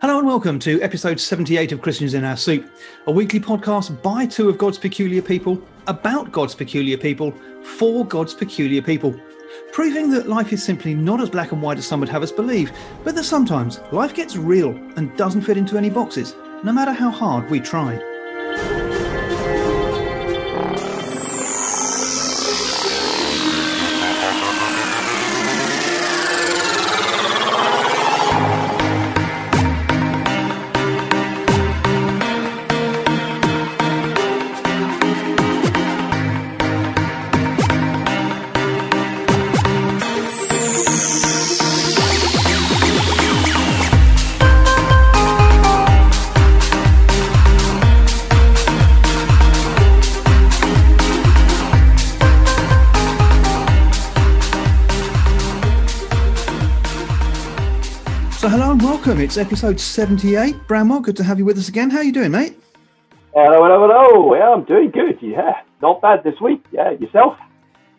Hello and welcome to episode 78 of Christians in Our Soup, a weekly podcast by two of God's peculiar people, about God's peculiar people, for God's peculiar people. Proving that life is simply not as black and white as some would have us believe, but that sometimes life gets real and doesn't fit into any boxes, no matter how hard we try. It's episode 78. Bramwell, good to have you with us again. How are you doing, mate? Hello, hello, hello. Yeah, I'm doing good. Yeah, not bad this week. Yeah, yourself?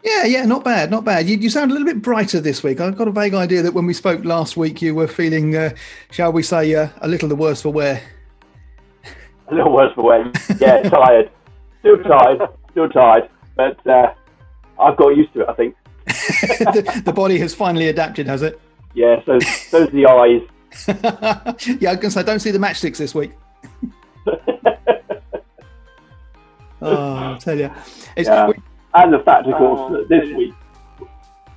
Yeah, yeah, not bad, not bad. You, you sound a little bit brighter this week. I've got a vague idea that when we spoke last week, you were feeling, uh, shall we say, uh, a little the worse for wear. A little worse for wear. Yeah, tired. Still tired. Still tired. But uh, I've got used to it, I think. the, the body has finally adapted, has it? Yeah, so those are the eyes. yeah, I was going to say, I don't see the matchsticks this week. oh, I'll tell you. It's, Yeah. we- And the fact, of course, that this week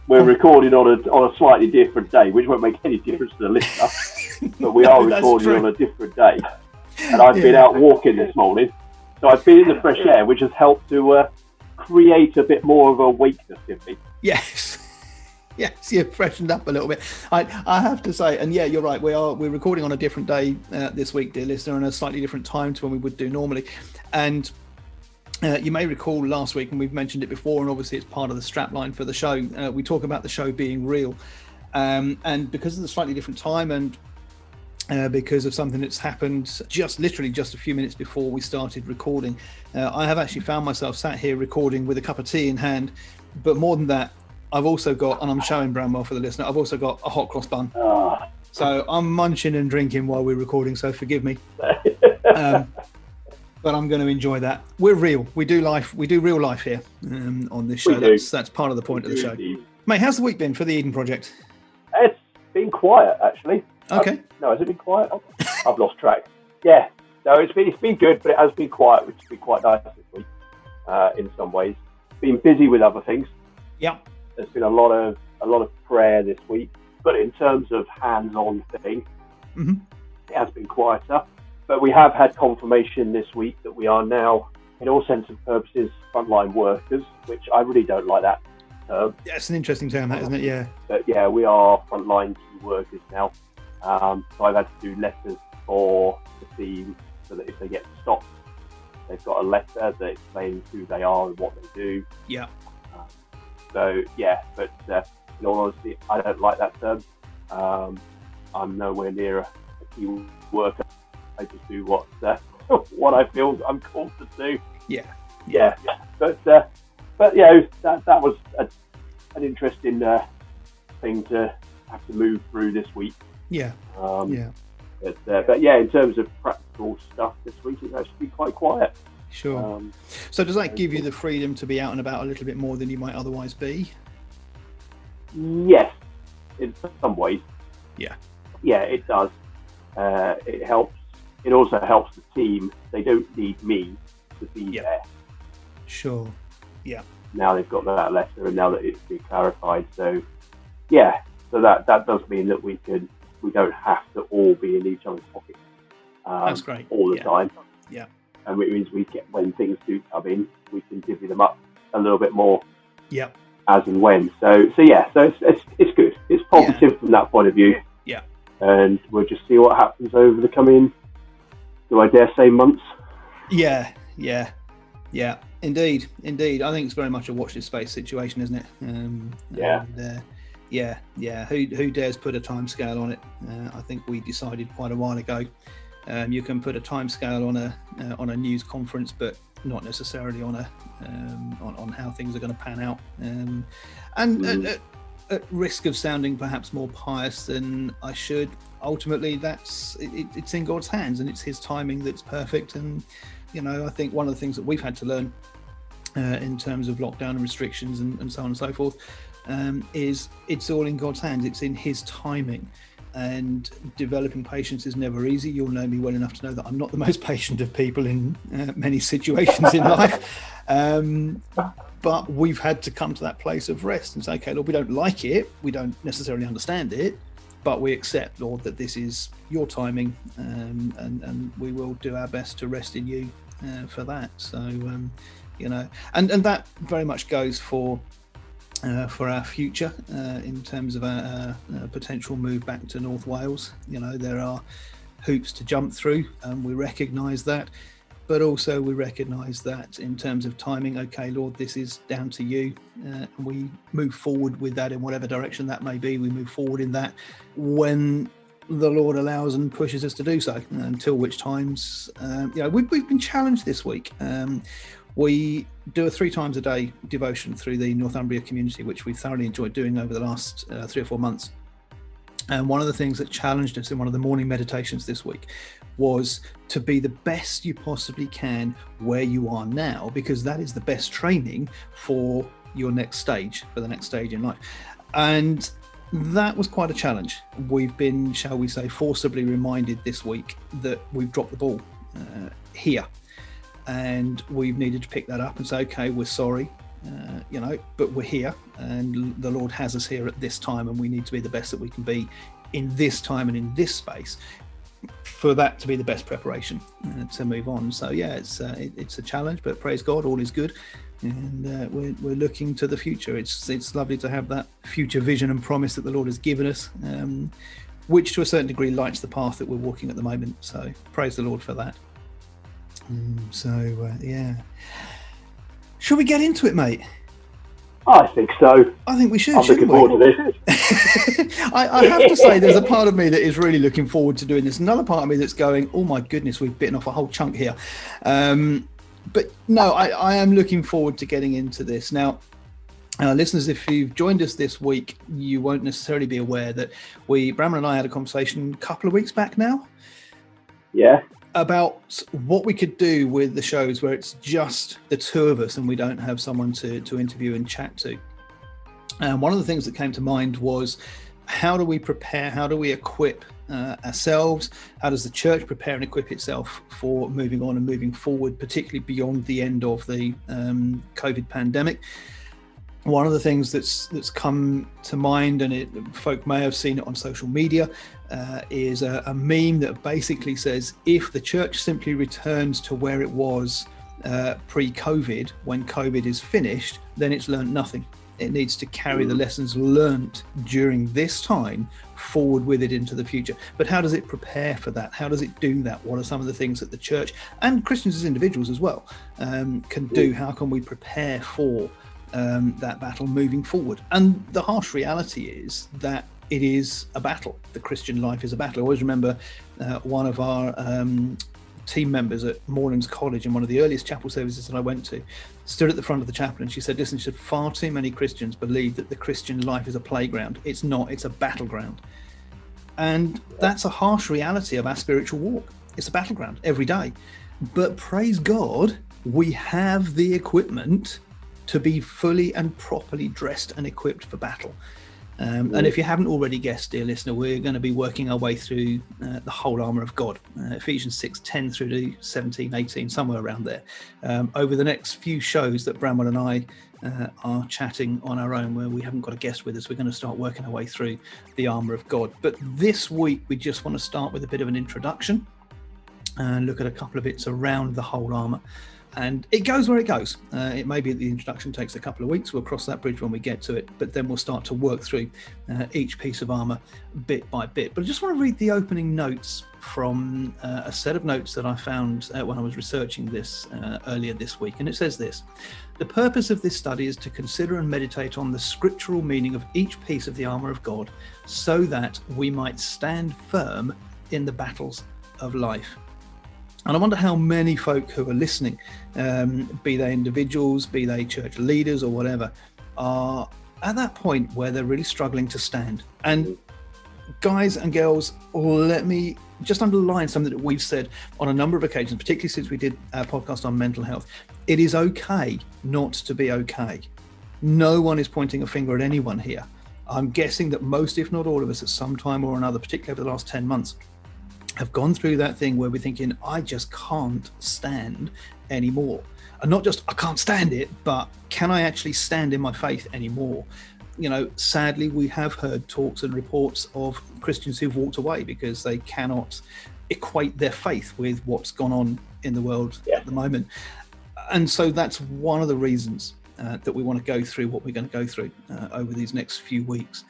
we're recording on a on a slightly different day, which won't make any difference to the listener. but we are That's recording true. on a different day. And I've been out walking this morning, so I've been in the fresh air, which has helped to uh, create a bit more of a wakeness in me. Yes. Yes, you've freshened up a little bit. I, I have to say, and yeah, you're right. We are we're recording on a different day uh, this week, dear listener, and a slightly different time to when we would do normally. And uh, you may recall last week, and we've mentioned it before, and obviously it's part of the strapline for the show. Uh, we talk about the show being real, um, and because of the slightly different time and uh, because of something that's happened just literally just a few minutes before we started recording. Uh, I have actually found myself sat here recording with a cup of tea in hand, but more than that, I've also got, and I'm showing Bramwell for the listener, I've also got a hot cross bun. Ah. So I'm munching and drinking while we're recording, so forgive me. Um, but I'm going to enjoy that. We're real. We do life. We do real life here um, on this show. That's that's part of the point of the show. Mate, how's the week been for the Eden Project? It's been quiet, actually. Okay. No, has it been quiet? I've lost track. Yeah. No, it's been it's been good, but it has been quiet, which has been quite nice this week. Uh, in some ways, been busy with other things. Yeah. There's been a lot of a lot of prayer this week, but in terms of hands-on thing, Mhm. it has been quieter. But we have had confirmation this week that we are now, in all sense of purposes, frontline workers, which I really don't like that term. That's an interesting term, that isn't it? Yeah. But yeah, we are frontline workers now. Um, so I've had to do letters for the team so that if they get stopped, they've got a letter that explains who they are and what they do. Yeah. So yeah, but uh, in all honesty, I don't like that term. Um, I'm nowhere near a, key worker. I just do what uh, what I feel I'm called to do. Yeah. Yeah, but uh, but yeah, that that was a, an interesting uh, thing to have to move through this week. Yeah. Um, Yeah. But, uh, but yeah, in terms of practical stuff this week, it's actually quite quiet. Sure. Um, So does that give you the freedom to be out and about a little bit more than you might otherwise be? yes, in some ways. Yeah. Yeah, it does. Uh, it helps. It also helps the team. They don't need me to be Yeah. there. Sure. Yeah. Now they've got that letter, and now that it's been clarified. So, yeah. So that that does mean that we can we don't have to all be in each other's pockets. Um, That's great. all the Yeah. time. Yeah. And it means we get when things do come in, we can divvy them up a little bit more Yeah. as and when. So so yeah, so it's it's, it's good. It's positive from that point of view. Yeah. And we'll just see what happens over the coming. Do I dare say months? Yeah. Yeah. Yeah. Indeed. Indeed. I think it's very much a watch this space situation, isn't it? Um, Yeah. And, uh, yeah. Yeah. Who who dares put a time scale on it? Uh, I think we decided quite a while ago. Um, you can put a time scale on a uh, on a news conference, but not necessarily on a um, on, on how things are going to pan out. Um, and Mm. at, at, at risk of sounding perhaps more pious than I should, ultimately that's it, it's in God's hands and it's His timing that's perfect. And you know, I think one of the things that we've had to learn uh, in terms of lockdown and restrictions and, and so on and so forth um, is it's all in God's hands. It's in His timing. And developing patience is never easy. You'll know me well enough to know that I'm not the most patient of people in uh, many situations in life. Um, but we've had to come to that place of rest and say, okay, Lord, we don't like it, we don't necessarily understand it, but we accept, Lord, that this is your timing, um, and and we will do our best to rest in you uh, for that. So, um, you know, and and that very much goes for. Uh, for our future, uh, in terms of a, a, potential move back to North Wales, you know there are hoops to jump through, and we recognise that but also we recognize that in terms of timing okay lord this is down to you. Uh, we move forward with that in whatever direction that may be. We move forward in that when the lord allows and pushes us to do so until which times um, you know we've, we've been challenged this week. Um, we do a three times a day devotion through the northumbria community which we've thoroughly enjoyed doing over the last uh, three or four months and one of the things that challenged us in one of the morning meditations this week was to be the best you possibly can where you are now, because that is the best training for your next stage, for the next stage in life. And that was quite a challenge. We've been, shall we say, forcibly reminded this week that we've dropped the ball uh, here. And we've needed to pick that up and say, okay, we're sorry, uh, you know, but we're here and the Lord has us here at this time, and we need to be the best that we can be in this time and in this space for that to be the best preparation uh, to move on. So yeah, it's uh, it, it's a challenge, but praise God, all is good, and uh, we're, we're looking to the future. It's it's lovely to have that future vision and promise that the Lord has given us, um, which to a certain degree lights the path that we're walking at the moment. So praise the Lord for that. Um, so uh, yeah, shall we get into it, mate? I think so. I think we should. I'm looking forward to this. I, I, have to say, there's a part of me that is really looking forward to doing this. Another part of me that's going, "Oh my goodness, we've bitten off a whole chunk here." Um, but no, I, I, am looking forward to getting into this now. Uh, listeners, if you've joined us this week, you won't necessarily be aware that we, Bramwell and I, had a conversation a couple of weeks back now. Yeah about what we could do with the shows where it's just the two of us and we don't have someone to, to interview and chat to. And one of the things that came to mind was how do we prepare, how do we equip uh, ourselves? How does the church prepare and equip itself for moving on and moving forward, particularly beyond the end of the um, COVID pandemic? One of the things that's that's come to mind, and it, folk may have seen it on social media, uh, is a, a, meme that basically says if the church simply returns to where it was uh, pre-COVID, when COVID is finished, then it's learned nothing. It needs to carry the lessons learnt during this time forward with it into the future. But how does it prepare for that? How does it do that? What are some of the things that the church and Christians as individuals as well um, can do? How can we prepare for um, that battle moving forward. And the harsh reality is that it is a battle. The Christian life is a battle. I always remember uh, one of our um, team members at Moorlands College in one of the earliest chapel services that I went to stood at the front of the chapel and she said, Listen, she said, far too many Christians believe that the Christian life is a playground. It's not, it's a battleground. And that's a harsh reality of our spiritual walk. It's a battleground every day. But praise God, we have the equipment to be fully and properly dressed and equipped for battle. Um, and if you haven't already guessed, dear listener, we're going to be working our way through uh, the whole armour of God, uh, Ephesians 6 10 through to 17, 18, somewhere around there, um, over the next few shows that Bramwell and I uh, are chatting on our own, where we haven't got a guest with us. We're going to start working our way through the armour of God. But this week, we just want to start with a bit of an introduction and look at a couple of bits around the whole armour and it goes where it goes. Uh, it may be that the introduction takes a couple of weeks. We'll cross that bridge when we get to it, but then we'll start to work through uh, each piece of armor bit by bit. But I just want to read the opening notes from uh, a set of notes that I found uh, when I was researching this uh, earlier this week. And it says this The purpose of this study is to consider and meditate on the scriptural meaning of each piece of the armor of God so that we might stand firm in the battles of life. And I wonder how many folk who are listening, um, be they individuals, be they church leaders or whatever, are at that point where they're really struggling to stand. And guys and girls, let me just underline something that we've said on a number of occasions, particularly since we did a podcast on mental health. It is okay not to be okay. No one is pointing a finger at anyone here. I'm guessing that most, if not all of us, at some time or another, particularly over the last 10 months, have gone through that thing where we're thinking, I just can't stand anymore. And not just, I can't stand it, but can I actually stand in my faith anymore? You know, sadly, we have heard talks and reports of Christians who've walked away because they cannot equate their faith with what's gone on in the world yeah. at the moment. And so that's one of the reasons uh, that we want to go through what we're going to go through uh, over these next few weeks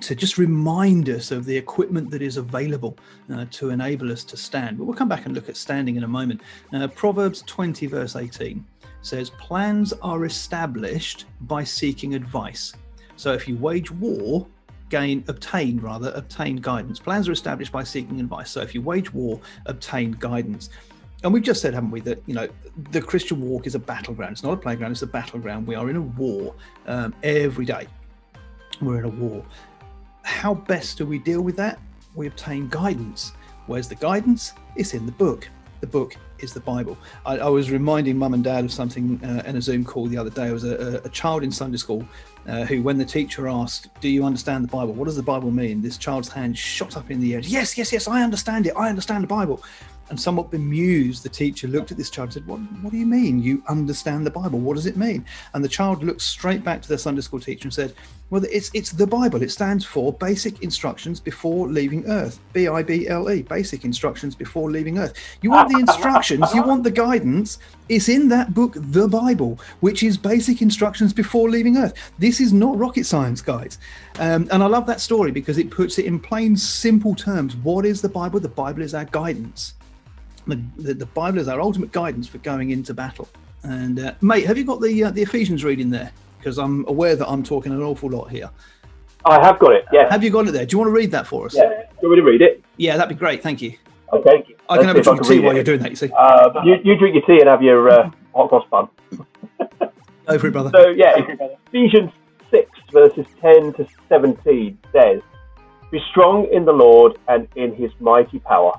to just remind us of the equipment that is available uh, to enable us to stand. But we'll come back and look at standing in a moment. Uh, Proverbs 20, verse 18 says, Plans are established by seeking advice. So if you wage war, gain, obtain rather, obtain guidance. Plans are established by seeking advice. So if you wage war, obtain guidance and we've just said, haven't we, that you know the Christian walk is a battleground. It's not a playground; it's a battleground. We are in a war um, every day. We're in a war. How best do we deal with that? We obtain guidance. Where's the guidance? It's in the book. The book is the Bible. I, I was reminding mum and dad of something uh, in a Zoom call the other day. It was a, a child in Sunday school uh, who, when the teacher asked, Do you understand the Bible? What does the Bible mean? This child's hand shot up in the air. Yes, yes, yes, I understand it. I understand the Bible. And somewhat bemused, the teacher looked at this child and said, what, what do you mean you understand the Bible? What does it mean? And the child looked straight back to their Sunday school teacher and said, Well, it's, it's the Bible. It stands for Basic Instructions Before Leaving Earth. B I B L E, Basic Instructions Before Leaving Earth. You want the instructions, you want the guidance. It's in that book, the Bible, which is Basic Instructions Before Leaving Earth. This is not rocket science, guys. Um, and I love that story because it puts it in plain, simple terms. What is the Bible? The Bible is our guidance the, the, the, Bible is our ultimate guidance for going into battle. And uh, mate, have you got the uh, the Ephesians reading there? Because I'm aware that I'm talking an awful lot here. I have got it. Yeah. Have you got it there? Do you want to read that for us? Yeah. Do you want me to read it? Yeah, that'd be great. Thank you. Okay. I can have a drink of tea while you're doing that. You see. Uh, you, you drink your tea and have your uh, hot cross bun. Over it, brother. So yeah, Ephesians six verses ten to seventeen says, "Be strong in the Lord and in His mighty power."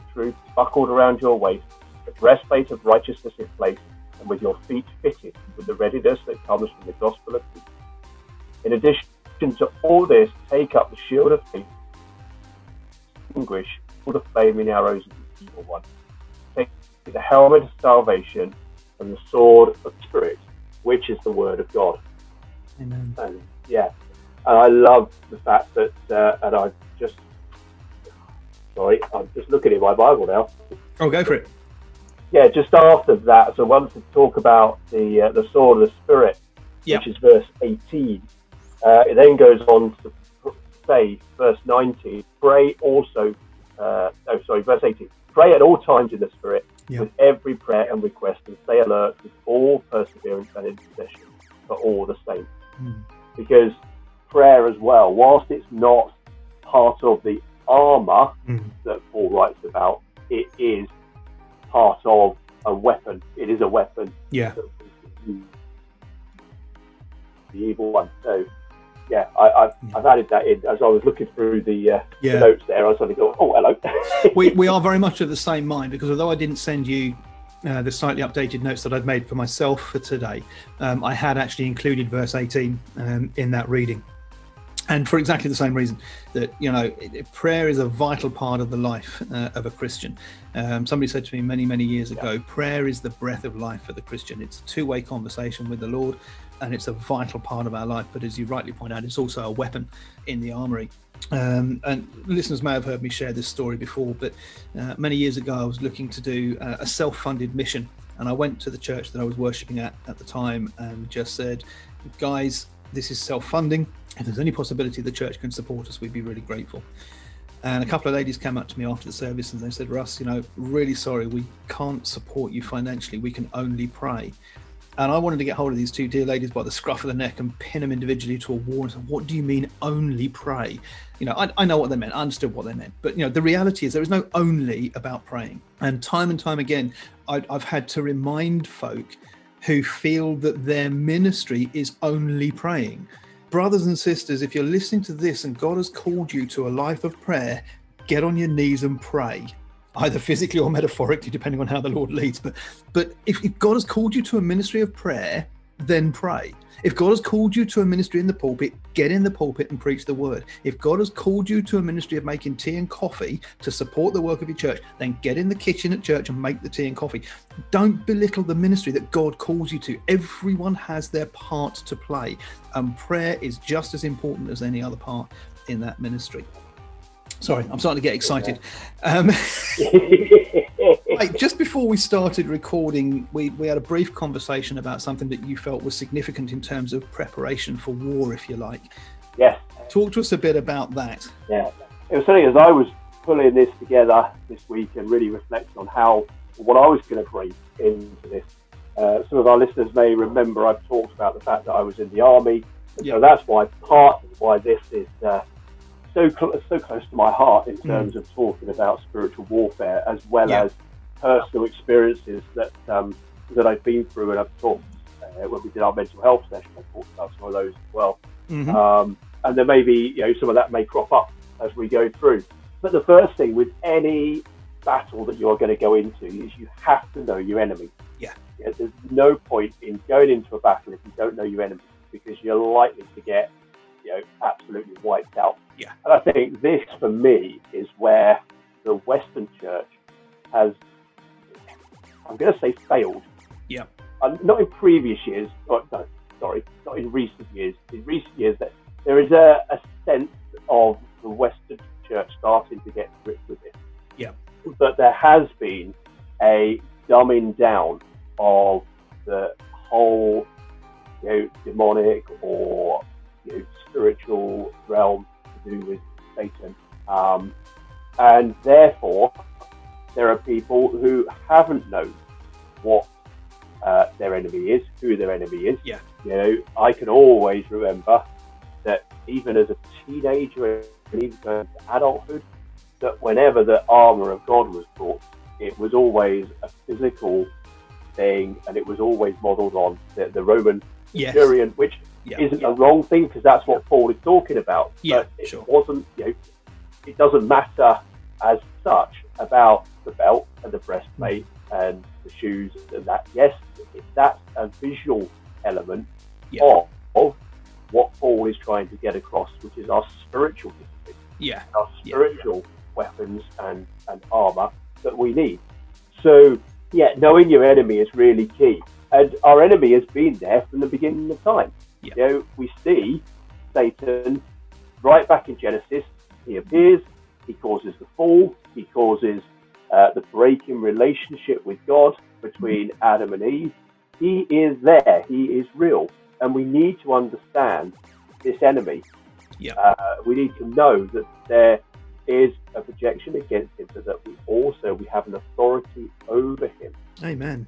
truth buckled around your waist, the breastplate of righteousness in place, and with your feet fitted with the readiness that comes from the gospel of peace. In addition to all this, take up the shield of faith, extinguish all the flaming arrows of the evil one. Take the helmet of salvation and the sword of Spirit, which is the word of God. Amen. And yeah, and I love the fact that, uh, and I just Sorry, I'm just looking at my Bible now. Oh, go for it. Yeah, just after that, so once to talk about the uh, the sword of the spirit, yep. which is verse 18, uh, it then goes on to say, verse 19, pray also. Uh, oh, sorry, verse 18. Pray at all times in the spirit yep. with every prayer and request, and stay alert with all perseverance and intercession for all the saints. Mm. Because prayer as well, whilst it's not part of the armor mm. that Paul writes about, it is part of a weapon. It is a weapon. Yeah. The evil one. So, yeah, I, have yeah. added that in as I was looking through the, uh, yeah. the notes there. I suddenly going, oh, hello. we, we are very much of the same mind because although I didn't send you uh, the slightly updated notes that I'd made for myself for today, um, I had actually included verse 18 um, in that reading and for exactly the same reason that you know prayer is a vital part of the life uh, of a christian. Um, somebody said to me many many years ago prayer is the breath of life for the christian. It's a two-way conversation with the lord and it's a vital part of our life. But as you rightly point out it's also a weapon in the armory. Um, and listeners may have heard me share this story before but uh, many years ago i was looking to do uh, a self-funded mission and i went to the church that i was worshipping at at the time and just said guys this is self-funding if there's any possibility the church can support us, we'd be really grateful. And a couple of ladies came up to me after the service and they said, Russ, you know, really sorry, we can't support you financially. We can only pray. And I wanted to get hold of these two dear ladies by the scruff of the neck and pin them individually to a wall and say, What do you mean only pray? You know, I, I know what they meant. I understood what they meant. But, you know, the reality is there is no only about praying. And time and time again, I, I've had to remind folk who feel that their ministry is only praying brothers and sisters, if you're listening to this and God has called you to a life of prayer, get on your knees and pray, either physically or metaphorically, depending on how the Lord leads. But but if, if God has called you to a ministry of prayer, then pray. If God has called you to a ministry in the pulpit, get in the pulpit and preach the word. If God has called you to a ministry of making tea and coffee to support the work of your church, then get in the kitchen at church and make the tea and coffee. Don't belittle the ministry that God calls you to. Everyone has their part to play, and prayer is just as important as any other part in that ministry. Sorry, I'm starting to get excited. Um, right, just before we started recording, we, we had a brief conversation about something that you felt was significant in terms of preparation for war, if you like. Yes. Talk to us a bit about that. Yeah. It was funny as I was pulling this together this week and really reflecting on how what I was going to bring into this. Uh, some of our listeners may remember I've talked about the fact that I was in the army. So that's why part of why this is uh, so cl- so close to my heart in terms mm. of talking about spiritual warfare as well yeah. as personal experiences that um, that I've been through and I've talked uh, when we did our mental health session. I talked about some of those as well, mm-hmm. um, and then maybe you know some of that may crop up as we go through. But the first thing with any battle that you are going to go into is you have to know your enemy. Yeah. yeah. There's no point in going into a battle if you don't know your enemy because you're likely to get you know absolutely wiped out. Yeah. And I think this, for me, is where the Western Church has, I'm going to say, failed. Yeah. Uh, not in previous years, or, no, sorry, not in recent years. In recent years, that there is a, a sense of the Western Church starting to get grip with it. Yeah. But there has been a dumbing down of the whole, you know, demonic or you know, spiritual realm do with Satan. Um, and therefore, there are people who haven't known what uh, their enemy is, who their enemy is. Yeah. You know, I can always remember that even as a teenager and even going to adulthood, that whenever the armor of God was brought, it was always a physical thing, and it was always modelled on the, the Roman yes. centurion, which yeah. isn't yeah. a wrong thing because that's what Paul is talking about. Yeah, but it sure. wasn't, you know, it doesn't matter as such about the belt and the breastplate mm. and the shoes and that. Yes, that's a visual element yeah. of, of what Paul is trying to get across, which is our spiritual discipline, yeah, our spiritual weapons and, and armor that we need. So, yeah, knowing your enemy is really key. And our enemy has been there from the beginning of time. Yeah. You know, we see Satan right back in Genesis. He appears, he causes the fall, he causes uh, the break in relationship with God between Adam and Eve. He is there, he is real, and we need to understand this enemy. Yeah. Uh, we need to know that there is a projection against him, so that we also we have an authority over him. Amen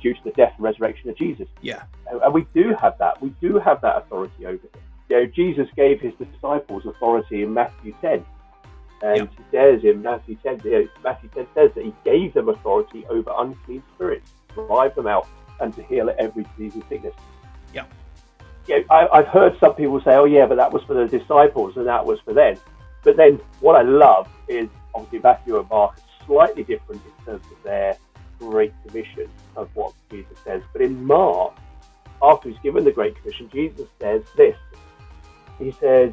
due to the death and resurrection of Jesus. Yeah. And we do have that. We do have that authority over him. You know, Jesus gave his disciples authority in Matthew 10. And yep. he says in Matthew 10, Matthew 10 says that he gave them authority over unclean spirits, to drive them out, and to heal every disease and sickness. Yeah. You know, I, I've heard some people say, oh, yeah, but that was for the disciples and that was for them. But then what I love is obviously Matthew and Mark are slightly different in terms of their Great Commission of what Jesus says. But in Mark, after he's given the Great Commission, Jesus says this. He says,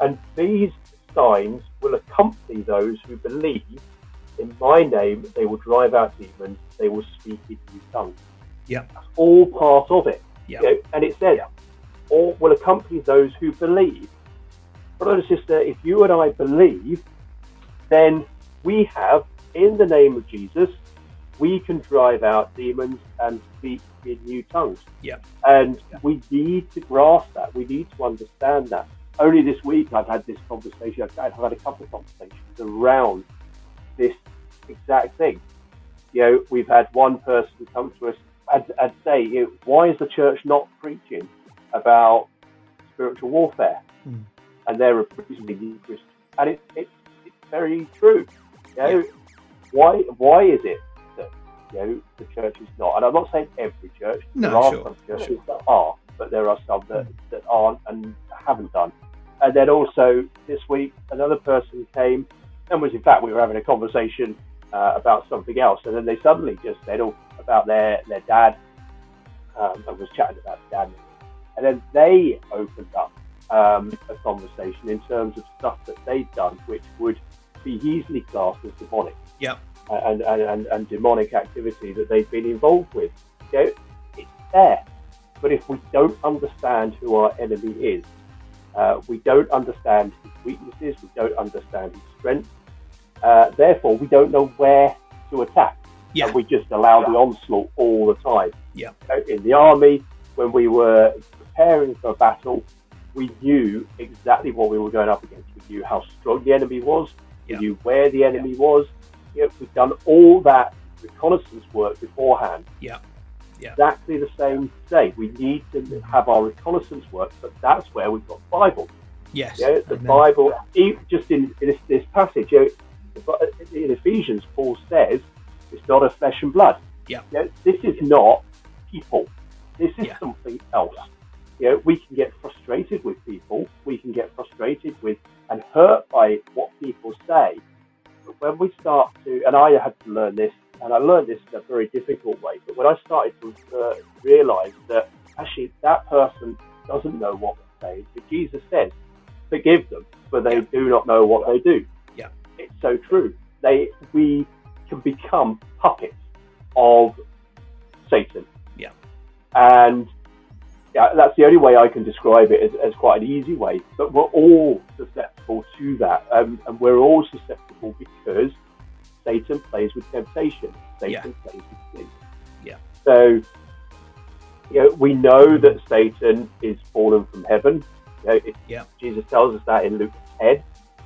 And these signs will accompany those who believe. In my name, they will drive out demons, they will speak in new tongues. Yeah. That's all part of it. Yeah. You know, and it says, Or will accompany those who believe. Brother and sister, if you and I believe, then we have, in the name of Jesus, we can drive out demons and speak in new tongues. Yeah. And yeah. we need to grasp that. We need to understand that. only this week I've had this conversation. I've, I've had a couple of conversations around this exact thing. You know, we've had one person come to us and, and say, you know, why is the church not preaching about spiritual warfare? Mm. And they're new Christians. And it, it, it's very true. You know, why, why is it that the church is not? And I'm not saying every church. No, there are sure. some churches that are, but there are some that, that aren't and haven't done. And then also this week, another person came and was, in fact, we were having a conversation uh, about something else. And then they suddenly just said, oh, about their, their dad, um, and was chatting about dad. And then they opened up um, a conversation in terms of stuff that they'd done, which would be easily classed as demonic. Yep. And, and, and, and demonic activity that they've been involved with. You know, it's there. But if we don't understand who our enemy is, uh, we don't understand his weaknesses, we don't understand his strengths, uh, therefore we don't know where to attack. Yeah. And we just allow the onslaught all the time. Yeah. So in the army, when we were preparing for a battle, we knew exactly what we were going up against. We knew how strong the enemy was, we Yeah. knew where the enemy was. You know, we've done all that reconnaissance work beforehand. Yeah. Yeah. Exactly the same today. We need to have our reconnaissance work, but that's where we've got Bible. Yes. Yeah, the Amen. Bible, just in, in this, this passage, you know, in Ephesians, Paul says it's not a flesh and blood. Yeah. You know, this is not people. This is Yeah. something else. You know, we can get frustrated with people. We can get frustrated with and hurt by what people say. But when we start to, and I had to learn this, and I learned this in a very difficult way. But when I started to uh, realize that actually that person doesn't know what they're saying, but Jesus says, "Forgive them, for they do not know what they do." Yeah. it's so true. They we can become puppets of Satan. Yeah. and yeah, that's the only way I can describe it as, as quite an easy way. But we're all susceptible to that, um, and we're all susceptible because Satan plays with temptation. Satan Yeah. plays with sin. Yeah. So, you know, we know that Satan is fallen from heaven. You know, Yeah. Jesus tells us that in Luke 10.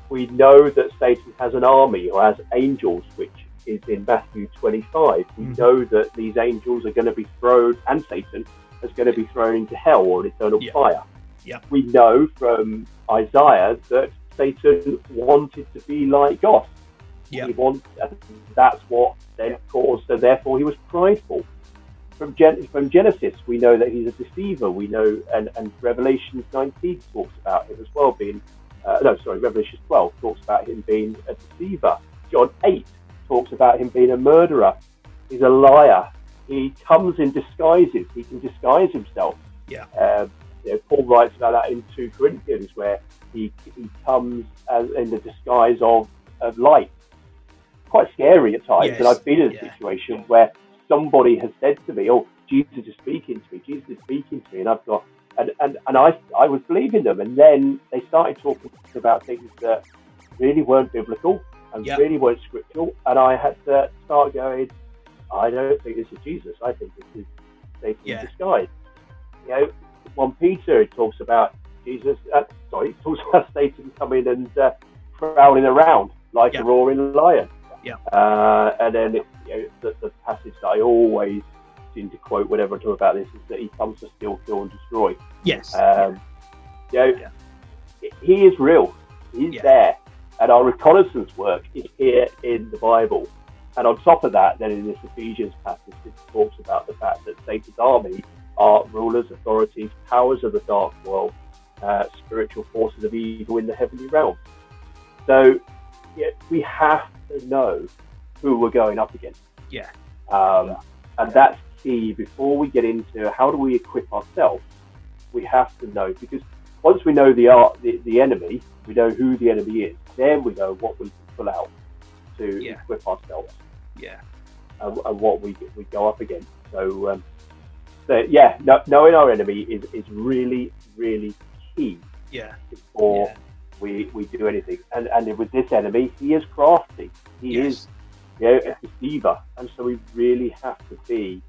We know that Satan has an army or has angels, which is in Matthew 25. We Mhm. know that these angels are going to be thrown, and Satan is going to be thrown into hell or eternal Yeah. fire. Yeah. We know from Isaiah that Satan wanted to be like God. Yeah. He wants, and that's what then caused, so therefore he was prideful. From, Gen- from Genesis, we know that he's a deceiver. We know, and, and Revelation 19 talks about him as well being, uh, no, sorry, Revelation 12 talks about him being a deceiver. John 8 talks about him being a murderer. He's a liar. He comes in disguises. He can disguise himself. Yeah. Um, you know, Paul writes about that in 2 Corinthians, where he, he comes as, in the disguise of, of light. Quite scary at times. Yes. And I've been in a Yeah. situation where somebody has said to me, "Oh, Jesus is speaking to me. Jesus is speaking to me," and I've got and and, and I I was believing them, and then they started talking about things that really weren't biblical and Yeah. really weren't scriptural, and I had to start going. I don't think this is Jesus. I think this is Satan Yeah. in disguise. You know, one Peter it talks about Jesus. Uh, sorry, he talks about Satan coming and uh, prowling around like Yeah. a roaring lion. Yeah. Uh, and then you know, the, the passage that I always seem to quote whenever I talk about this is that he comes to steal, kill, and destroy. Yes. Um, you know, Yeah. he is real. He's Yeah. there, and our reconnaissance work is here in the Bible. And on top of that, then in this Ephesians passage, it talks about the fact that Satan's army are rulers, authorities, powers of the dark world, uh, spiritual forces of evil in the heavenly realm. So yeah, we have to know who we're going up against. Yeah. Um, and that's key before we get into how do we equip ourselves. We have to know because once we know the art, the, the enemy, we know who the enemy is. Then we know what we can pull out to Yeah. equip ourselves yeah. and, and what we we go up against. So, um, so yeah, no, knowing our enemy is, is really really key Yeah. before Yeah. we, we do anything. And and with this enemy, he is crafty. He Yes. is you know, a deceiver, and so we really have to be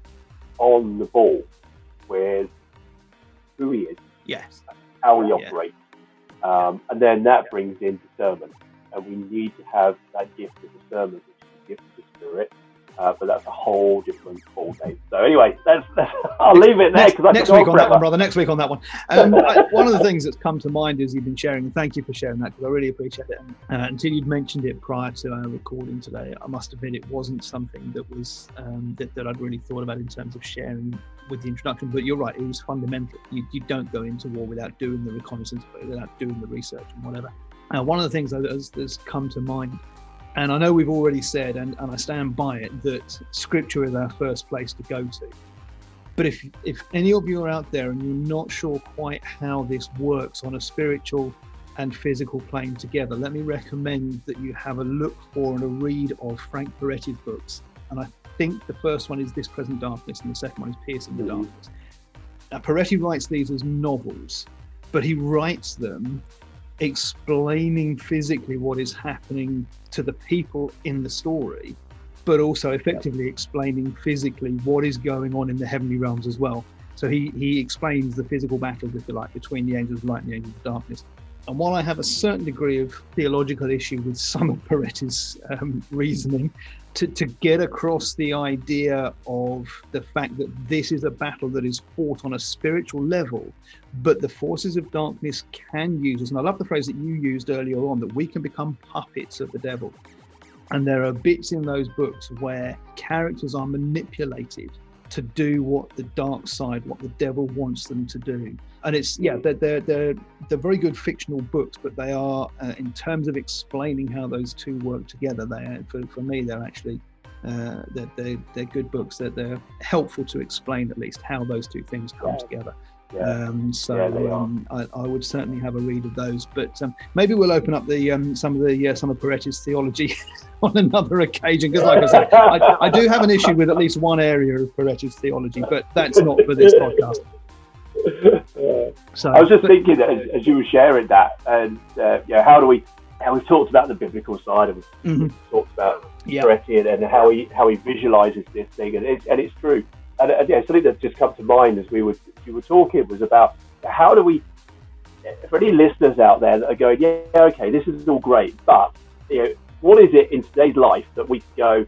on the ball with who he is, Yes. how he Yeah. operates, Um, and then that brings in discernment. And we need to have that gift of discernment, which is the gift of the Spirit. Uh, but that's a whole different ball game. So anyway, that's, that's, I'll leave it there because next, next week on that one, brother. Next week on that one. Um, I, one of the things that's come to mind is you've been sharing, thank you for sharing that because I really appreciate it. And, uh, until you'd mentioned it prior to our recording today, I must admit it wasn't something that was um, that, that I'd really thought about in terms of sharing with the introduction. But you're right; it was fundamental. You, you don't go into war without doing the reconnaissance, without doing the research and whatever. Uh, one of the things that has, that's come to mind and I know we've already said, and, and I stand by it, that scripture is our first place to go to. But if, if any of you are out there and you're not sure quite how this works on a spiritual and physical plane together, let me recommend that you have a look for and a read of Frank Peretti's books. And I think the first one is This Present Darkness, and the second one is Piercing the mm-hmm. Darkness. Now, Peretti writes these as novels, but he writes them explaining physically what is happening to the people in the story, but also effectively explaining physically what is going on in the heavenly realms as well. So he, he explains the physical battles, if you like, between the angels of light and the angels of darkness. And while I have a certain degree of theological issue with some of Peretti's um, reasoning, to, to get across the idea of the fact that this is a battle that is fought on a spiritual level, but the forces of darkness can use us. And I love the phrase that you used earlier on that we can become puppets of the devil. And there are bits in those books where characters are manipulated to do what the dark side, what the devil wants them to do. And it's yeah, they're they're they're, they're very good fictional books, but they are uh, in terms of explaining how those two work together. They for for me they're actually uh, they're, they're, they're good books that they're helpful to explain at least how those two things come yeah. together. Yeah. Um, so yeah, um, I, I, would certainly have a read of those. But um, maybe we'll open up the um, some of the uh, some of Peretti's theology on another occasion. Because, like I said, I, I, do have an issue with at least one area of Peretti's theology, but that's not for this podcast. So I was just but, thinking as, as, you were sharing that, and uh, yeah, how do we? How we talked about the biblical side of it. Mm-hmm. Talked about yep. Peretti and, and, how he how he visualizes this thing, and it's and it's true. And, and yeah, something that just come to mind as we were you were talking was about how do we, for any listeners out there that are going, yeah, okay, this is all great, but you know, what is it in today's life that we go,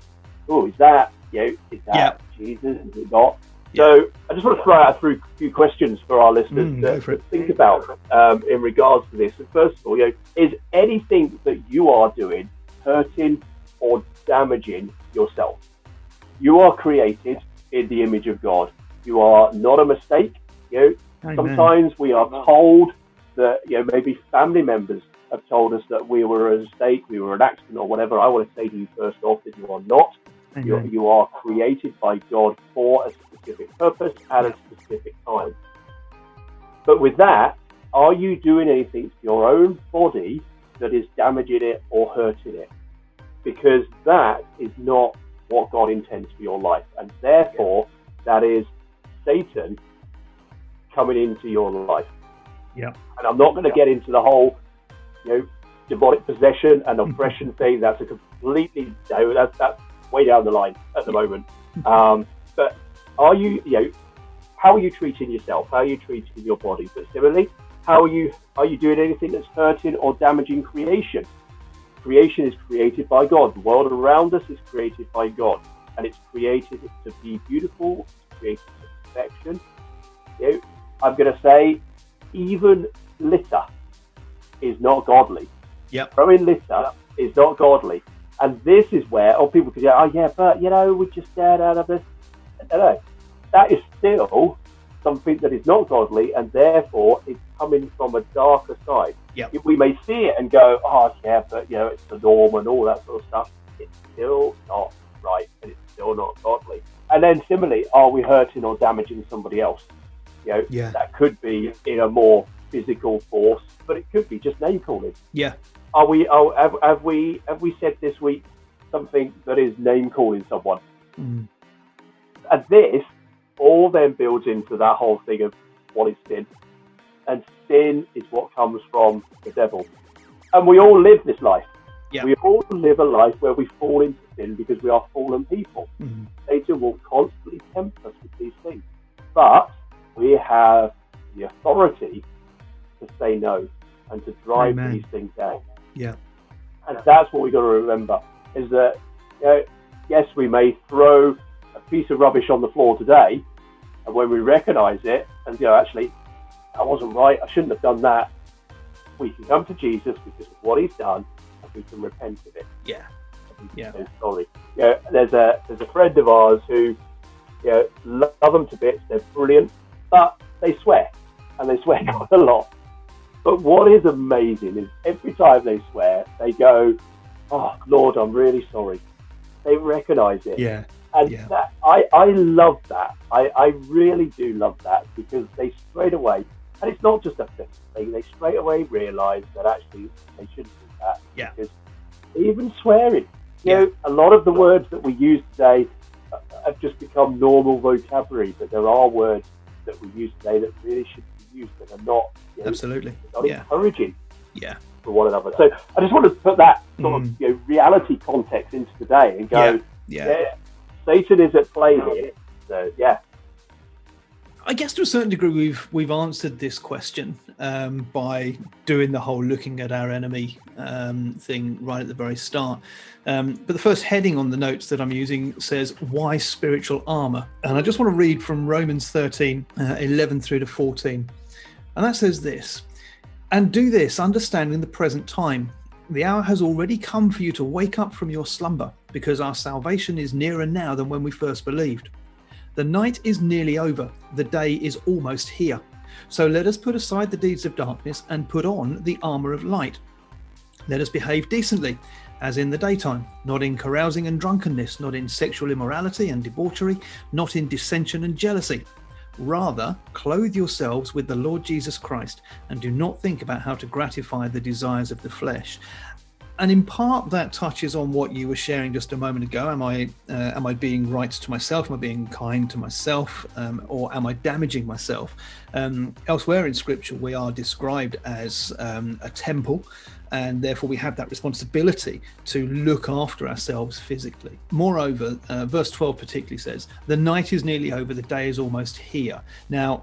oh, is that, you know, is that yep. Jesus? Is it not? So I just want to throw out a few questions for our listeners mm, to, to think about um, in regards to this. And first of all, you know, is anything that you are doing hurting or damaging yourself? You are created in the image of God. You are not a mistake. You know, sometimes we are told that you know maybe family members have told us that we were a mistake, we were an accident, or whatever. I want to say to you first off that you are not. You, you are created by God for a specific purpose at a specific time. But with that, are you doing anything to your own body that is damaging it or hurting it? Because that is not what God intends for your life. And therefore, that is Satan coming into your life. Yeah. And I'm not going to get into the whole, you know, demonic possession and oppression thing. That's a completely, you know, that's, that's way down the line at the moment. Um, but are you, you know, how are you treating yourself? How are you treating your body? But similarly, how are you, are you doing anything that's hurting or damaging creation? Creation is created by God. The world around us is created by God. And it's created to be beautiful, it's created to perfection. You know, I'm going to say even litter is not godly. Yep. Throwing litter is not godly. And this is where, oh, people could say, oh, yeah, but, you know, we just get out of this. No, that is still something that is not godly and therefore is coming from a darker side. Yep. We may see it and go, oh, yeah, but, you know, it's the norm and all that sort of stuff. It's still not right and it's still not godly. And then similarly, are we hurting or damaging somebody else? You know, yeah. that could be in a more physical force, but it could be just name calling. Yeah. Are we? Are, have, have we? Have we said this week something that is name calling someone? Mm. And this all then builds into that whole thing of what is sin, and sin is what comes from the devil. And we all live this life. Yeah. We all live a life where we fall into sin because we are fallen people. Mm-hmm. Satan will constantly tempt us with these things. But we have the authority to say no. and to drive Amen. these things out. Yeah. And that's what we've got to remember is that, you know, yes, we may throw a piece of rubbish on the floor today, and when we recognize it and go, actually, I wasn't right, I shouldn't have done that, we can come to Jesus because of what he's done and we can repent of it. Yeah. Yeah. sorry. You know, there's a there's a friend of ours who you know, love them to bits, they're brilliant, but they swear. And they swear quite a lot. But what is amazing is every time they swear, they go, Oh Lord, I'm really sorry. They recognise it. Yeah. And Yeah. that, I, I love that. I, I really do love that because they straight away, and it's not just a thing, they, they straight away realise that actually they shouldn't do that. Yeah. Because even swearing, you Yeah. know, a lot of the words that we use today uh, have just become normal vocabulary, but there are words that we use today that really should that are not, you know, Absolutely. not Yeah. encouraging Yeah. for one another. So I just want to put that sort Mm. of you know, reality context into today and go, Yeah. yeah, Satan is at play here. So yeah, I guess to a certain degree, we've we've answered this question um, by doing the whole looking at our enemy um, thing right at the very start. Um, but the first heading on the notes that I'm using says, "Why spiritual armor?" And I just want to read from Romans 13, uh, 11 through to 14, and that says this: "And do this, understanding the present time." The hour has already come for you to wake up from your slumber, because our salvation is nearer now than when we first believed. The night is nearly over, the day is almost here. So let us put aside the deeds of darkness and put on the armour of light. Let us behave decently, as in the daytime, not in carousing and drunkenness, not in sexual immorality and debauchery, not in dissension and jealousy. Rather, clothe yourselves with the Lord Jesus Christ and do not think about how to gratify the desires of the flesh. And in part, that touches on what you were sharing just a moment ago. Am I uh, am I being right to myself? Am I being kind to myself, um, or am I damaging myself? Um, elsewhere in Scripture, we are described as um, a temple, and therefore we have that responsibility to look after ourselves physically. Moreover, uh, verse 12 particularly says, "The night is nearly over; the day is almost here." Now,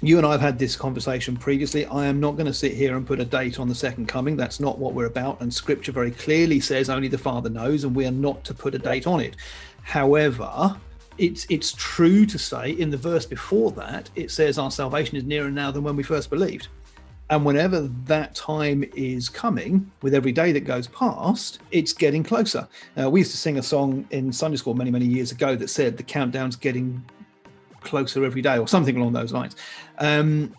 you and I have had this conversation previously. I am not going to sit here and put a date on the second coming. That's not what we're about. And scripture very clearly says only the Father knows, and we are not to put a date on it. However, it's it's true to say in the verse before that, it says our salvation is nearer now than when we first believed. And whenever that time is coming, with every day that goes past, it's getting closer. Uh, we used to sing a song in Sunday school many, many years ago that said the countdown's getting closer every day, or something along those lines. Um,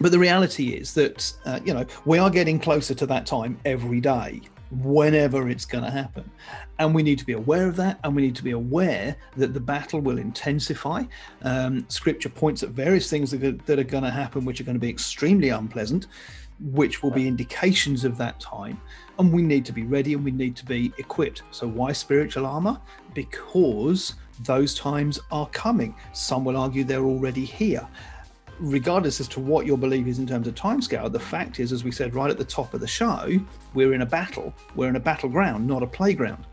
but the reality is that uh, you know we are getting closer to that time every day, whenever it's going to happen, and we need to be aware of that, and we need to be aware that the battle will intensify. Um, scripture points at various things that are, that are going to happen, which are going to be extremely unpleasant, which will be indications of that time, and we need to be ready and we need to be equipped. So why spiritual armor? Because those times are coming. Some will argue they're already here. Regardless as to what your belief is in terms of timescale, the fact is, as we said right at the top of the show, we're in a battle. We're in a battleground, not a playground.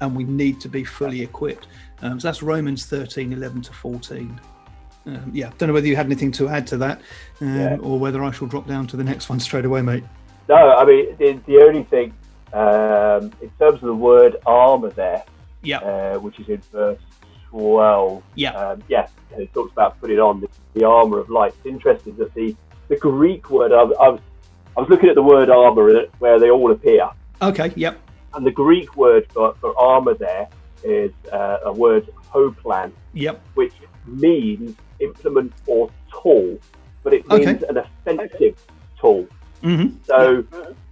And we need to be fully equipped. Um, so that's Romans 13, 11 to 14. Um, yeah, don't know whether you had anything to add to that um, Yeah. or whether I shall drop down to the next one straight away, mate. no, I mean the, the only thing um, in terms of the word armor there, Yeah, uh, which is in verse twelve. yeah, Um, yeah, it talks about putting on the, the armor of light. It's interesting that the the Greek word I, was- I was I was looking at the word armor where they all appear, okay, yep, and the Greek word for, for armor there is uh, a word hoplon, yep, which means implement or tool, but it Okay. means an offensive tool. hmm So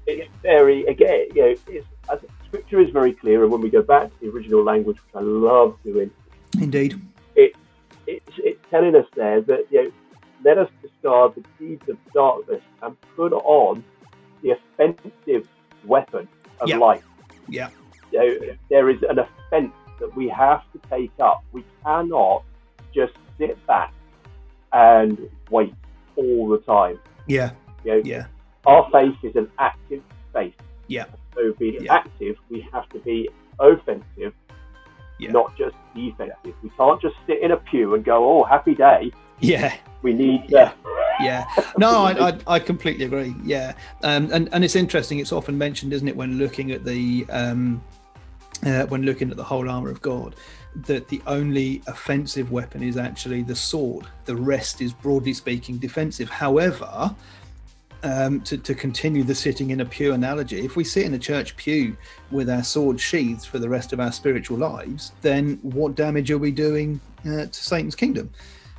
it's very again, you know, it's, as scripture is very clear, and when we go back to the original language, which I love doing, indeed, it's it's telling us there that you know, let us discard the deeds of darkness and put on the offensive weapon of Yeah. light. yeah, You know, there is an offence that we have to take up. We cannot just sit back and wait all the time. yeah, You know, yeah, our faith is an active faith. Yeah. So being Yeah. active, we have to be offensive, Yeah. not just defensive. We can't just sit in a pew and go, "Oh, happy day." yeah, We need Yeah. yeah. No, I, I, I, completely agree. Yeah, um, and and it's interesting. It's often mentioned, isn't it, when looking at the um, uh, when looking at the whole armor of God, that the only offensive weapon is actually the sword. The rest is, broadly speaking, defensive. However, um, to, to continue the sitting in a pew analogy, if we sit in a church pew with our sword sheathed for the rest of our spiritual lives, then what damage are we doing uh, to Satan's kingdom?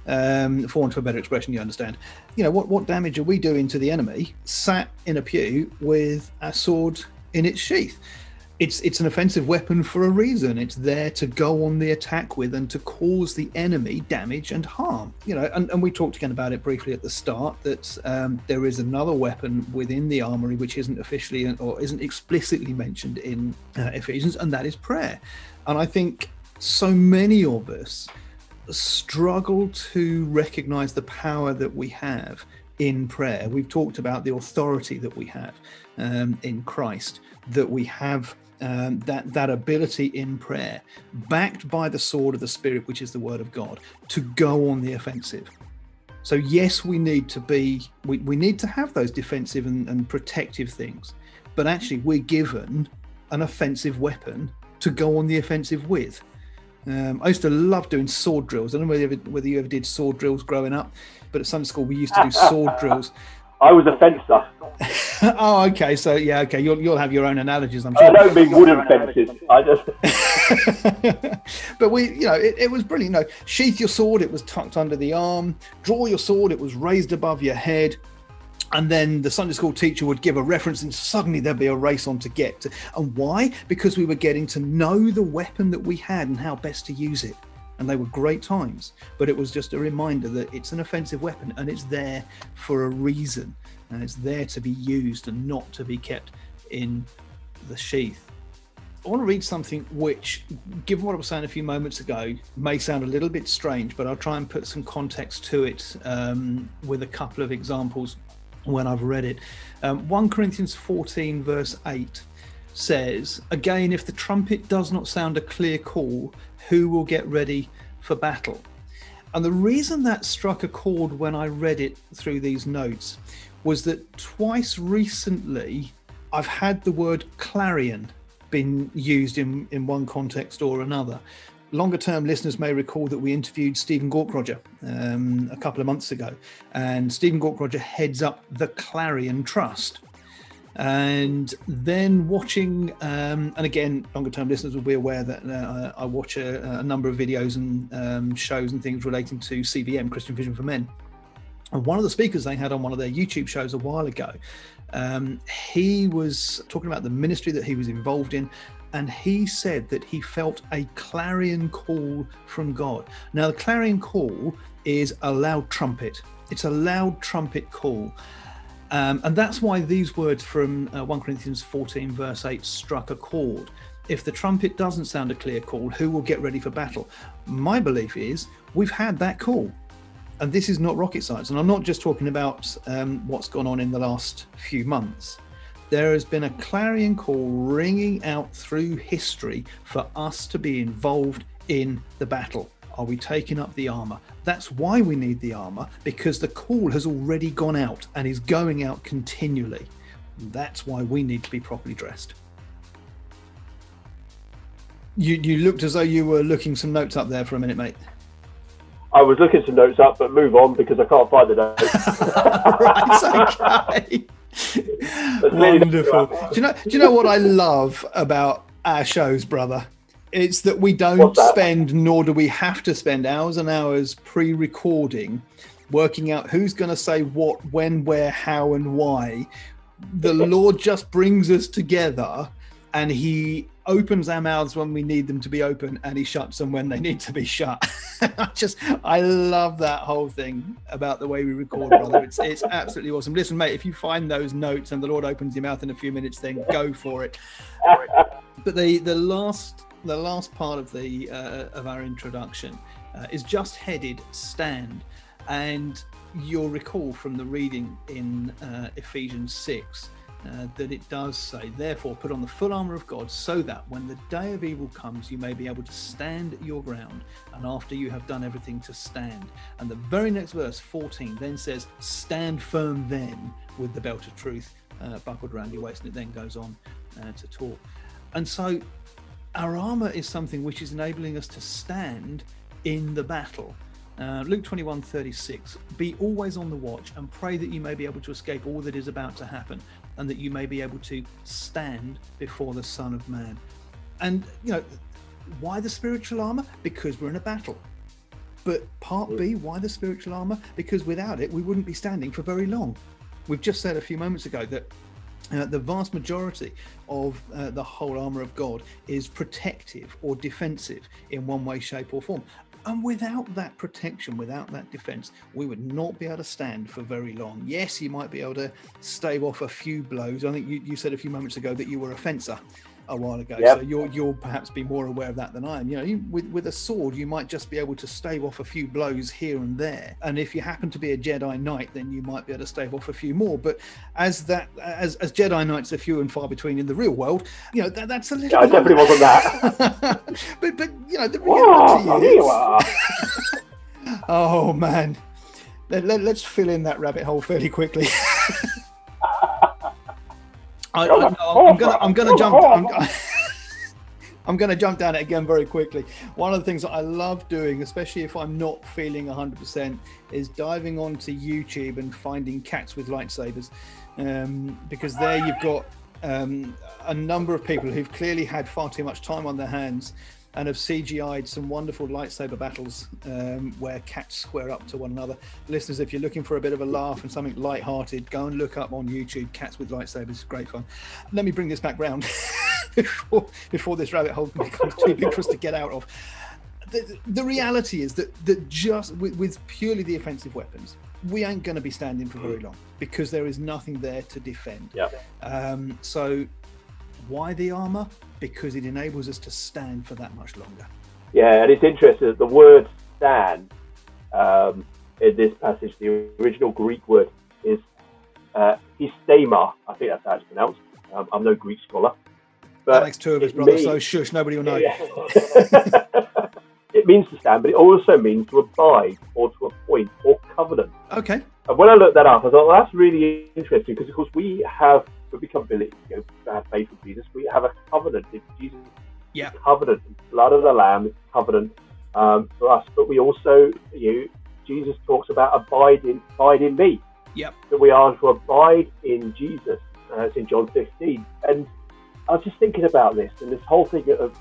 Um, for want of a better expression, you understand. You know, what, what damage are we doing to the enemy sat in a pew with our sword in its sheath? It's it's an offensive weapon for a reason. It's there to go on the attack with and to cause the enemy damage and harm. You know, and, and we talked again about it briefly at the start that um, there is another weapon within the armory which isn't officially or isn't explicitly mentioned in uh, Ephesians, and that is prayer. And I think so many of us struggle to recognize the power that we have in prayer. We've talked about the authority that we have um, in Christ, that we have um, that that ability in prayer, backed by the sword of the Spirit, which is the Word of God, to go on the offensive. So yes, we need to be we, we need to have those defensive and, and protective things, but actually we're given an offensive weapon to go on the offensive with. Um, I used to love doing sword drills. I don't know whether you, ever, whether you ever did sword drills growing up, but at Sunday school we used to do sword drills. I was a fencer. oh, okay. So yeah, okay. You'll you'll have your own analogies. I'm sure. I don't mean wooden fences. I just. but we, you know, it, it was brilliant. You know, sheath your sword. It was tucked under the arm. Draw your sword. It was raised above your head. And then the Sunday school teacher would give a reference, and suddenly there'd be a race on to get. To, and why? Because we were getting to know the weapon that we had and how best to use it and they were great times. But it was just a reminder that it's an offensive weapon and it's there for a reason, and it's there to be used and not to be kept in the sheath. I want to read something which, given what I was saying a few moments ago, may sound a little bit strange, but I'll try and put some context to it um, with a couple of examples when I've read it. Um, 1 Corinthians 14, verse 8 says, Again, if the trumpet does not sound a clear call, who will get ready for battle? And the reason that struck a chord when I read it through these notes was that twice recently I've had the word clarion been used in, in one context or another. Longer term listeners may recall that we interviewed Stephen Gaukroger um, a couple of months ago, and Stephen Gaukroger heads up the Clarion Trust and then watching um, and again longer term listeners will be aware that uh, i watch a, a, number of videos and um, shows and things relating to cvm christian vision for men. And one of the speakers they had on one of their youtube shows a while ago um, he was talking about the ministry that he was involved in and he said that he felt a clarion call from god. Now the clarion call is a loud trumpet. It's a loud trumpet call um, and that's why these words from uh, 1 Corinthians 14, verse 8, struck a chord. If the trumpet doesn't sound a clear call, who will get ready for battle? My belief is we've had that call. And this is not rocket science. And I'm not just talking about um, what's gone on in the last few months. There has been a clarion call ringing out through history for us to be involved in the battle. Are we taking up the armor? That's why we need the armor, because the call has already gone out and is going out continually. That's why we need to be properly dressed. You, you looked as though you were looking some notes up there for a minute, mate. I was looking some notes up, but move on because I can't find the notes. right, okay. Wonderful. Do you know? Do you know what I love about our shows, brother? It's that we don't that? spend, nor do we have to spend hours and hours pre recording working out who's going to say what, when, where, how, and why. The Lord just brings us together and He opens our mouths when we need them to be open and He shuts them when they need to be shut. I just, I love that whole thing about the way we record, brother. It's, it's absolutely awesome. Listen, mate, if you find those notes and the Lord opens your mouth in a few minutes, then go for it. But the, the last the last part of the uh, of our introduction uh, is just headed stand, and you'll recall from the reading in uh, Ephesians six uh, that it does say, Therefore, put on the full armour of God, so that when the day of evil comes, you may be able to stand your ground, and after you have done everything to stand. And the very next verse, 14, then says, Stand firm then with the belt of truth uh, buckled around your waist, and it then goes on uh, to talk. And so, our armour is something which is enabling us to stand in the battle. Uh, Luke 21 36. Be always on the watch and pray that you may be able to escape all that is about to happen and that you may be able to stand before the Son of Man. And, you know, why the spiritual armor? Because we're in a battle. But part B, why the spiritual armor? Because without it, we wouldn't be standing for very long. We've just said a few moments ago that uh, the vast majority of uh, the whole armor of God is protective or defensive in one way, shape, or form. And without that protection, without that defense, we would not be able to stand for very long. Yes, you might be able to stave off a few blows. I think you, you said a few moments ago that you were a fencer a while ago. Yep. So you'll you'll perhaps be more aware of that than I am. You know, you, with with a sword, you might just be able to stave off a few blows here and there. And if you happen to be a Jedi Knight, then you might be able to stave off a few more. But as that as as Jedi Knights are few and far between in the real world, you know that, that's a little. Yeah, I definitely wasn't that. but but you know the reality Whoa, is. you are. oh man. Let, let, let's fill in that rabbit hole fairly quickly. I, am gonna, I'm gonna jump. I'm, I'm gonna jump down it again very quickly. One of the things that I love doing, especially if I'm not feeling 100%, is diving onto YouTube and finding cats with lightsabers, um, because there you've got um, a number of people who've clearly had far too much time on their hands and have CGI'd some wonderful lightsaber battles um, where cats square up to one another. Listeners, if you're looking for a bit of a laugh and something light-hearted, go and look up on YouTube "Cats with Lightsabers." It's great fun. Let me bring this back round before before this rabbit hole becomes too big for us to get out of. The, the reality is that that just with, with purely the offensive weapons, we ain't going to be standing for very long because there is nothing there to defend. Yeah. Um, so why the armor? Because it enables us to stand for that much longer. Yeah, and it's interesting that the word stand um, in this passage, the original Greek word is uh, histema. I think that's how it's pronounced. Um, I'm no Greek scholar. But makes two of us, brother. Means, so shush, nobody will know. Yeah. it means to stand, but it also means to abide or to appoint or covenant. Okay. And when I looked that up, I thought well, that's really interesting because, of course, we have we become ability you know, have faith in Jesus. We have a covenant in Jesus. Yeah. Covenant, blood of the Lamb, covenant um, for us. But we also, you know, Jesus talks about abiding, abide in me. Yep. That we are to abide in Jesus. Uh, it's in John 15. And I was just thinking about this and this whole thing of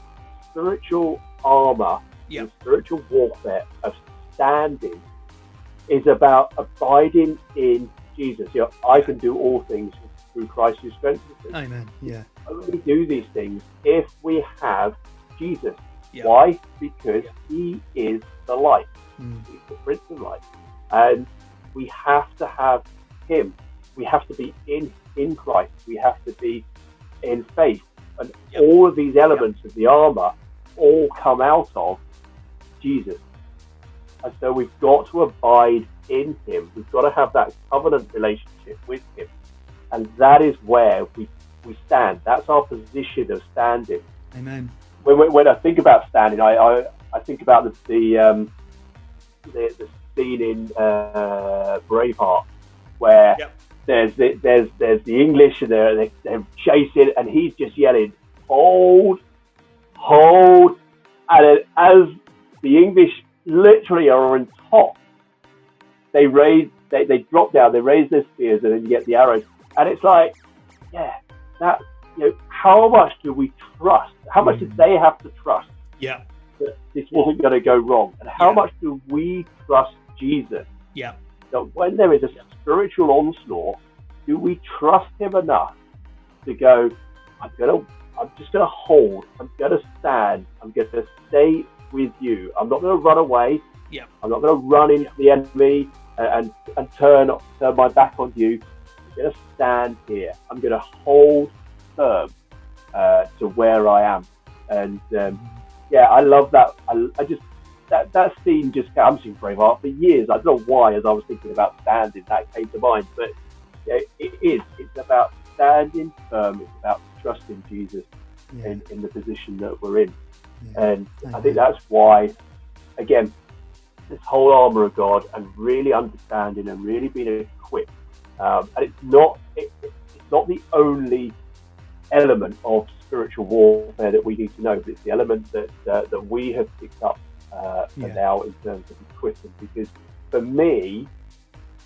spiritual armor, yep. spiritual warfare, of standing, is about abiding in Jesus. You know, I can do all things through Christ who strengthens us. Amen. Yeah. Only do these things if we have Jesus. Yep. Why? Because He is the light. Mm. He's the Prince of Light, and we have to have Him. We have to be in in Christ. We have to be in faith, and yep. all of these elements yep. of the armor all come out of Jesus. And so we've got to abide in Him. We've got to have that covenant relationship with Him. And that is where we, we stand. That's our position of standing. Amen. When, when I think about standing, I, I, I think about the, the, um, the, the scene in uh, Braveheart where yep. there's, the, there's, there's the English and they're, they're chasing, and he's just yelling, hold, hold. And as the English literally are on top, they raise, they, they drop down, they raise their spears, and then you get the arrows and it's like, yeah, that, you know, how much do we trust? How much did mm. they have to trust? Yeah. That this wasn't going to go wrong. And how yeah. much do we trust Jesus? Yeah. That when there is a spiritual onslaught, do we trust him enough to go, I'm to, I'm just going to hold, I'm going to stand, I'm going to stay with you. I'm not going to run away. Yeah. I'm not going to run into the enemy and, and, and turn, turn my back on you going to stand here. I'm going to hold firm uh, to where I am. And um, yeah, I love that. I, I, just that that scene just I'm seeing Braveheart for years. I don't know why, as I was thinking about standing, that came to mind. But yeah, it is. It's about standing firm. It's about trusting Jesus Yeah. in, in the position that we're in. yeah. And I think that's why, again, this whole armor of God and really understanding and really being equipped. Um, and it's not it, it's not the only element of spiritual warfare that we need to know, but it's the element that uh, that we have picked up uh, for Yeah. now in terms of equipping. Because for me,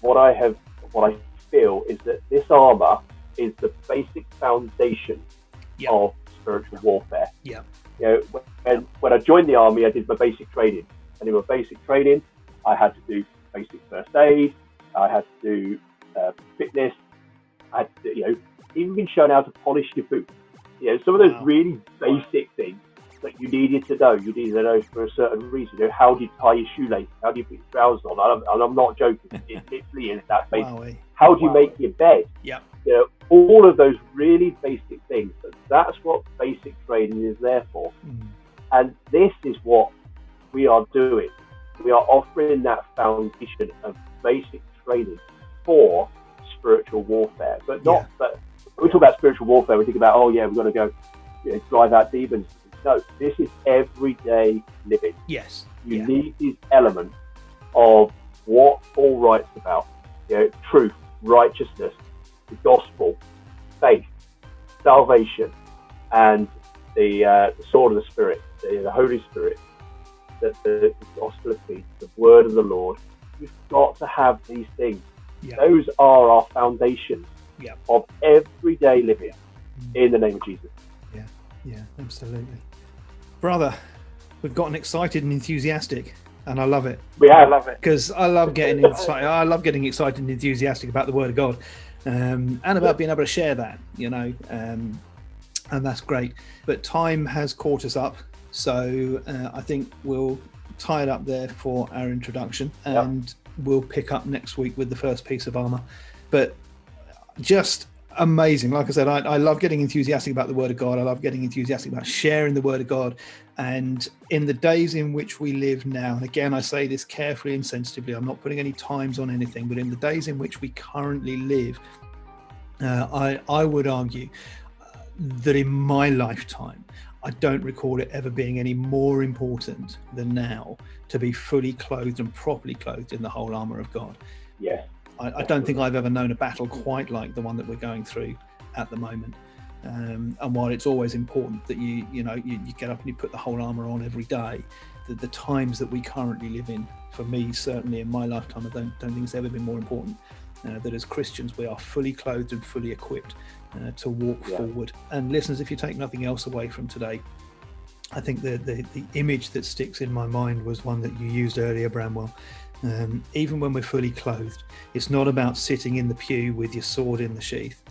what I have, what I feel is that this armor is the basic foundation Yeah. of spiritual warfare. Yeah. You know, when, when I joined the army, I did my basic training. And in my basic training, I had to do basic first aid. I had to do uh, fitness. I you know, even been shown how to polish your boots. You know, some of those Wow. really basic things that you needed to know. You needed to know for a certain reason. You know, how do you tie your shoelace? How do you put your trousers on? And I'm, and I'm not joking. It literally is that basic. Wowee. How do you make your bed? Yep. You know, all of those really basic things. But that's what basic training is there for. Mm. And this is what we are doing. We are offering that foundation of basic training for spiritual warfare. But not Yeah. we talk about spiritual warfare, we think about, oh yeah, we've got to go you know, drive out demons. No, this is everyday living. Yes. You Yeah. need these elements of what Paul writes about. You know, truth, righteousness, the gospel, faith, salvation, and the, uh, the sword of the Spirit, the, the Holy Spirit, the, the, the gospel of peace, the word of the Lord. You've got to have these things. Yeah. Those are our foundations Yeah. of everyday living Mm. in the name of Jesus. Yeah, yeah, absolutely. Brother, we've gotten excited and enthusiastic, and I love it We I love it. because I love getting excited. I love getting excited and enthusiastic about the Word of God, um, and about being able to share that. You know, um, and that's great. But time has caught us up, so uh, I think we'll tie it up there for our introduction, and we'll pick up next week with the first piece of armor. But just amazing. Like I said, I, I love getting enthusiastic about the Word of God. I love getting enthusiastic about sharing the Word of God. And in the days in which we live now, and again, I say this carefully and sensitively, I'm not putting any times on anything, but in the days in which we currently live, uh, I, I would argue that in my lifetime, I don't recall it ever being any more important than now to be fully clothed and properly clothed in the whole armor of God. Yeah. I, I don't think I've ever known a battle quite like the one that we're going through at the moment. Um, and while it's always important that you, you know, you, you get up and you put the whole armor on every day, the, the times that we currently live in, for me, certainly in my lifetime, I don't, don't think it's ever been more important. Uh, that as Christians, we are fully clothed and fully equipped uh, to walk Yeah. forward. And listeners, if you take nothing else away from today, I think the, the, the image that sticks in my mind was one that you used earlier, Bramwell. Um, even when we're fully clothed, it's not about sitting in the pew with your sword in the sheath.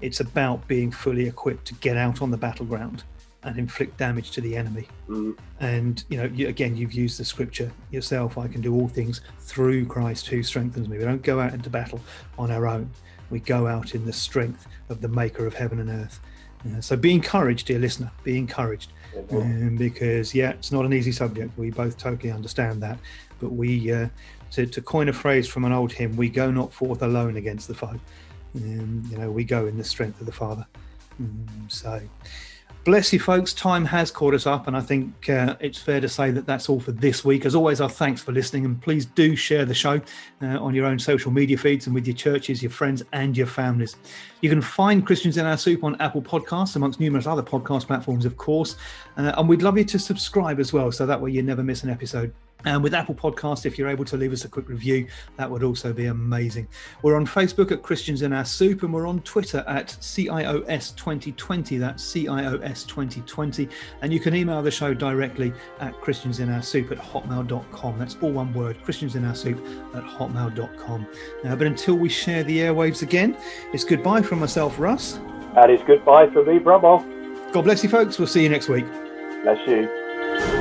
It's about being fully equipped to get out on the battleground and inflict damage to the enemy. Mm, And you know, you, again, you've used the scripture yourself. I can do all things through Christ who strengthens me. We don't go out into battle on our own. We go out in the strength of the Maker of heaven and earth. Uh, so be encouraged, dear listener. Be encouraged, um, because yeah, it's not an easy subject. We both totally understand that. But we, uh, to, to coin a phrase from an old hymn, we go not forth alone against the foe. Um, you know, we go in the strength of the Father. Um, so, bless you, folks. Time has caught us up, and I think uh, it's fair to say that that's all for this week. As always, our thanks for listening, and please do share the show uh, on your own social media feeds and with your churches, your friends, and your families. You can find Christians in Our Soup on Apple Podcasts, amongst numerous other podcast platforms, of course. Uh, and we'd love you to subscribe as well, so that way you never miss an episode. And with Apple Podcast, if you're able to leave us a quick review, that would also be amazing. We're on Facebook at Christians in Our Soup, and we're on Twitter at CIOS2020. That's CIOS2020. And you can email the show directly at christiansinoursoup at hotmail.com. That's all one word, christiansinoursoup at hotmail.com. Uh, but until we share the airwaves again, it's goodbye from myself, Russ. That is goodbye for me, brother. God bless you, folks. We'll see you next week. Bless you.